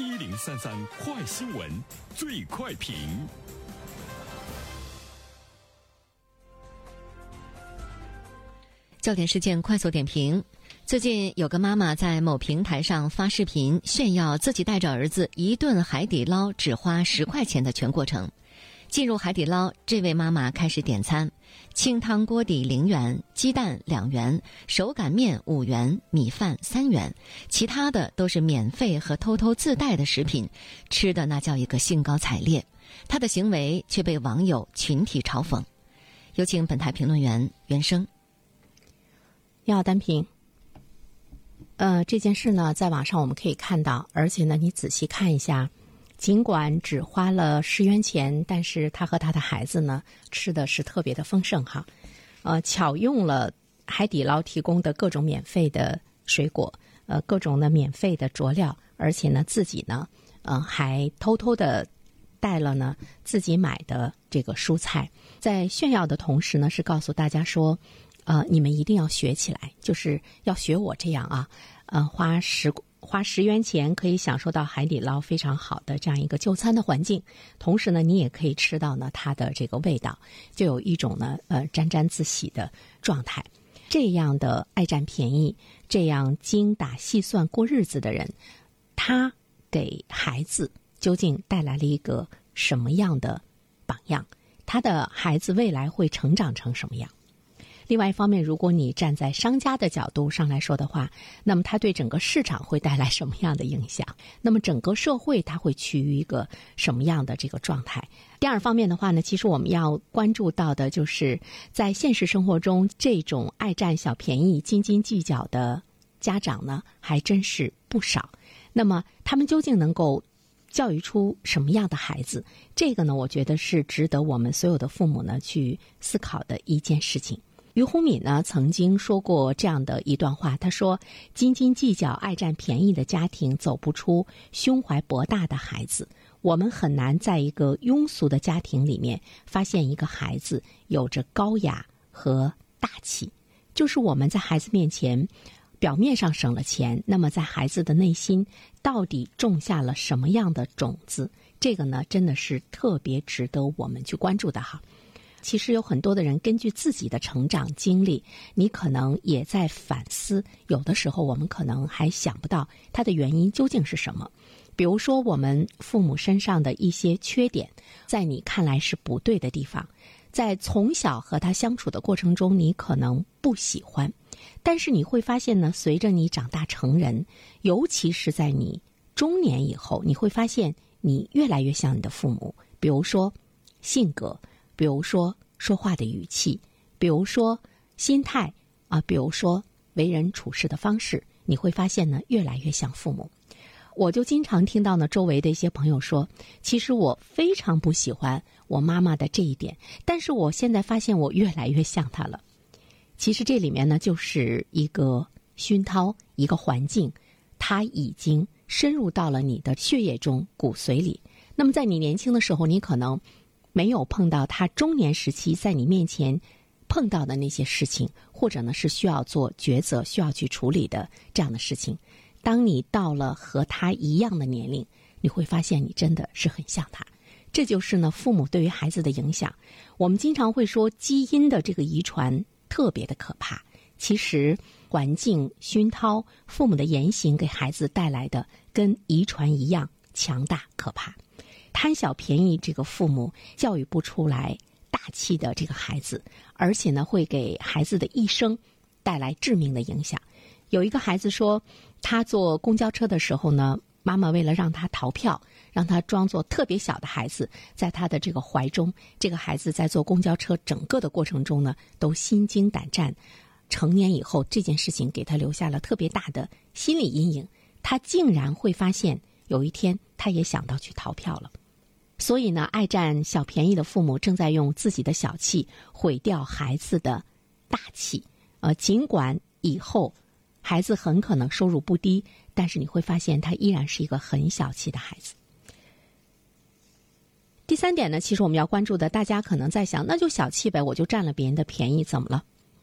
一零三三快新闻，最快评。焦点事件快速点评：最近有个妈妈在某平台上发视频炫耀自己带着儿子一顿海底捞只花十块钱的全过程。进入海底捞，这位妈妈开始点餐：清汤锅底零元，鸡蛋两元，手擀面五元，米饭三元，其他的都是免费和偷偷自带的食品，吃的那叫一个兴高采烈。她的行为却被网友群体嘲讽。有请本台评论员袁生。你好，单平。呃，这件事呢，在网上我们可以看到，而且呢，你仔细看一下。尽管只花了十元钱，但是他和他的孩子呢，吃的是特别的丰盛哈。呃，巧用了海底捞提供的各种免费的水果，呃，各种的免费的佐料，而且呢，自己呢，呃，还偷偷的带了呢自己买的这个蔬菜，在炫耀的同时呢，是告诉大家说，呃，你们一定要学起来，就是要学我这样啊，呃，花十。花十元钱可以享受到海底捞非常好的这样一个就餐的环境，同时呢，你也可以吃到呢它的这个味道，就有一种呢呃沾沾自喜的状态。这样的爱占便宜、这样精打细算过日子的人，他给孩子究竟带来了一个什么样的榜样？他的孩子未来会成长成什么样？另外一方面，如果你站在商家的角度上来说的话，那么它对整个市场会带来什么样的影响？那么整个社会它会趋于一个什么样的这个状态？第二方面的话呢，其实我们要关注到的就是在现实生活中，这种爱占小便宜、斤斤计较的家长呢，还真是不少。那么他们究竟能够教育出什么样的孩子？这个呢，我觉得是值得我们所有的父母呢去思考的一件事情。于洪敏呢曾经说过这样的一段话，他说：“斤斤计较、爱占便宜的家庭走不出胸怀博大的孩子。我们很难在一个庸俗的家庭里面发现一个孩子有着高雅和大气。就是我们在孩子面前表面上省了钱，那么在孩子的内心到底种下了什么样的种子？这个呢，真的是特别值得我们去关注的哈。”其实有很多的人根据自己的成长经历，你可能也在反思。有的时候我们可能还想不到它的原因究竟是什么。比如说，我们父母身上的一些缺点，在你看来是不对的地方，在从小和他相处的过程中，你可能不喜欢。但是你会发现呢，随着你长大成人，尤其是在你中年以后，你会发现你越来越像你的父母。比如说，性格。比如说说话的语气，比如说心态啊，比如说为人处事的方式，你会发现呢，越来越像父母。我就经常听到呢，周围的一些朋友说，其实我非常不喜欢我妈妈的这一点，但是我现在发现我越来越像她了。其实这里面呢，就是一个熏陶，一个环境，它已经深入到了你的血液中、骨髓里。那么在你年轻的时候，你可能。没有碰到他中年时期在你面前碰到的那些事情，或者呢是需要做抉择、需要去处理的这样的事情。当你到了和他一样的年龄，你会发现你真的是很像他。这就是呢父母对于孩子的影响。我们经常会说基因的这个遗传特别的可怕，其实环境熏陶、父母的言行给孩子带来的跟遗传一样强大可怕。贪小便宜，这个父母教育不出来大气的这个孩子，而且呢，会给孩子的一生带来致命的影响。有一个孩子说，他坐公交车的时候呢，妈妈为了让他逃票，让他装作特别小的孩子，在他的这个怀中。这个孩子在坐公交车整个的过程中呢，都心惊胆战。成年以后，这件事情给他留下了特别大的心理阴影。他竟然会发现，有一天他也想到去逃票了。所以呢，爱占小便宜的父母正在用自己的小气毁掉孩子的大气。呃，尽管以后孩子很可能收入不低，但是你会发现他依然是一个很小气的孩子。第三点呢，其实我们要关注的，大家可能在想，那就小气呗，我就占了别人的便宜，怎么了？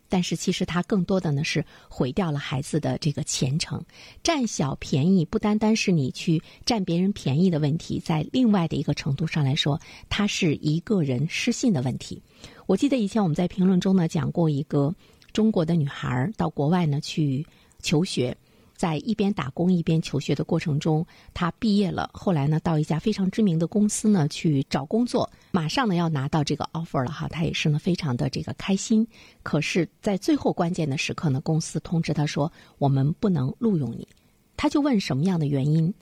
但是其实它更多的呢是毁掉了孩子的这个前程。占小便宜不单单是你去占别人便宜的问题，在另外的一个程度上来说，它是一个人失信的问题。我记得以前我们在评论中呢讲过一个中国的女孩到国外呢去求学。在一边打工一边求学的过程中，他毕业了。后来呢，到一家非常知名的公司呢去找工作，马上呢要拿到这个 offer 了哈。他也是呢非常的这个开心。可是，在最后关键的时刻呢，公司通知他说我们不能录用你。他就问什么样的原因？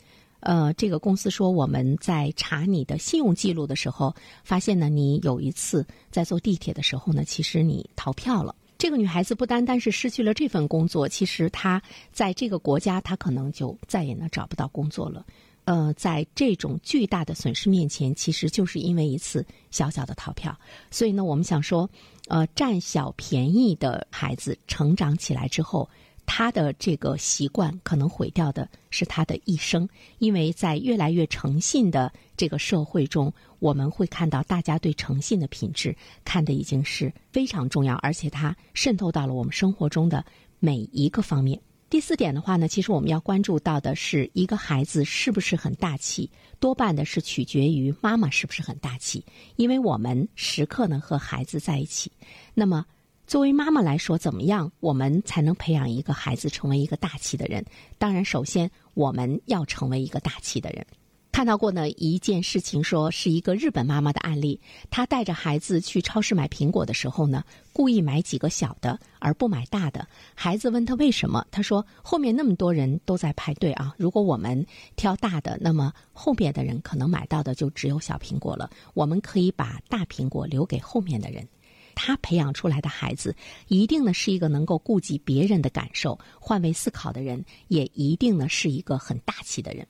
呃，这个公司说我们在查你的信用记录的时候，发现呢你有一次在坐地铁的时候呢，其实你逃票了。这个女孩子不单单是失去了这份工作，其实她在这个国家，她可能就再也呢找不到工作了。呃，在这种巨大的损失面前，其实就是因为一次小小的逃票。所以呢，我们想说，呃，占小便宜的孩子成长起来之后。他的这个习惯可能毁掉的是他的一生，因为在越来越诚信的这个社会中，我们会看到大家对诚信的品质看的已经是非常重要，而且它渗透到了我们生活中的每一个方面。第四点的话呢，其实我们要关注到的是一个孩子是不是很大气，多半的是取决于妈妈是不是很大气，因为我们时刻呢和孩子在一起，那么。作为妈妈来说，怎么样我们才能培养一个孩子成为一个大气的人？当然，首先我们要成为一个大气的人。看到过呢一件事情，说是一个日本妈妈的案例。她带着孩子去超市买苹果的时候呢，故意买几个小的，而不买大的。孩子问他为什么，他说后面那么多人都在排队啊，如果我们挑大的，那么后面的人可能买到的就只有小苹果了。我们可以把大苹果留给后面的人。他培养出来的孩子，一定呢是一个能够顾及别人的感受、换位思考的人，也一定呢是一个很大气的人。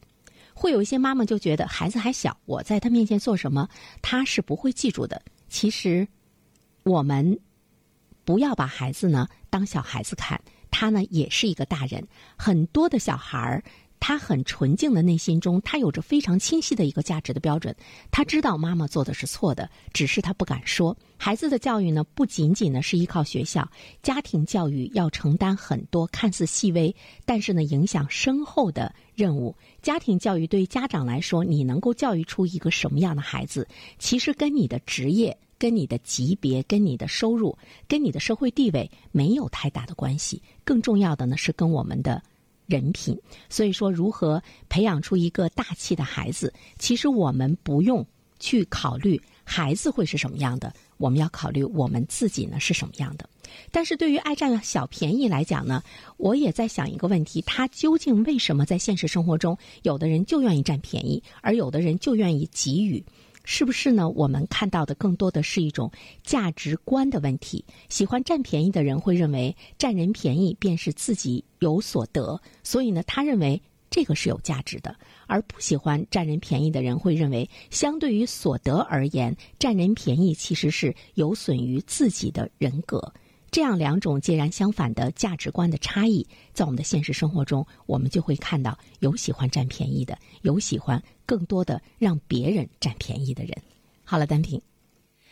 会有一些妈妈就觉得孩子还小，我在他面前做什么，他是不会记住的。其实，我们不要把孩子呢当小孩子看，他呢也是一个大人。很多的小孩儿。他很纯净的内心中，他有着非常清晰的一个价值的标准。他知道妈妈做的是错的，只是他不敢说。孩子的教育呢，不仅仅呢是依靠学校，家庭教育要承担很多看似细微，但是呢影响深厚的任务。家庭教育对于家长来说，你能够教育出一个什么样的孩子，其实跟你的职业、跟你的级别、跟你的收入、跟你的社会地位没有太大的关系。更重要的呢，是跟我们的。人品，所以说如何培养出一个大气的孩子，其实我们不用去考虑孩子会是什么样的，我们要考虑我们自己呢是什么样的。但是对于爱占小便宜来讲呢，我也在想一个问题：他究竟为什么在现实生活中，有的人就愿意占便宜，而有的人就愿意给予？是不是呢？我们看到的更多的是一种价值观的问题。喜欢占便宜的人会认为占人便宜便是自己有所得，所以呢，他认为这个是有价值的；而不喜欢占人便宜的人会认为，相对于所得而言，占人便宜其实是有损于自己的人格。这样两种截然相反的价值观的差异，在我们的现实生活中，我们就会看到有喜欢占便宜的，有喜欢更多的让别人占便宜的人。好了，单品，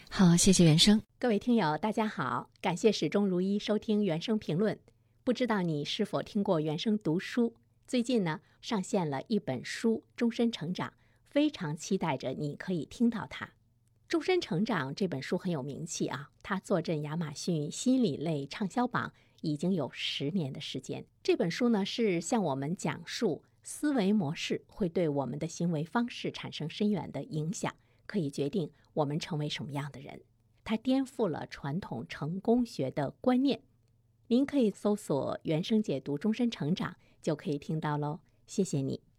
好，谢谢原生。各位听友，大家好，感谢始终如一收听原声评论。不知道你是否听过原声读书？最近呢，上线了一本书《终身成长》，非常期待着你可以听到它。《终身成长》这本书很有名气啊，它坐镇亚马逊心理类畅销榜已经有十年的时间。这本书呢是向我们讲述思维模式会对我们的行为方式产生深远的影响，可以决定我们成为什么样的人。它颠覆了传统成功学的观念。您可以搜索原声解读《终身成长》就可以听到喽。谢谢你。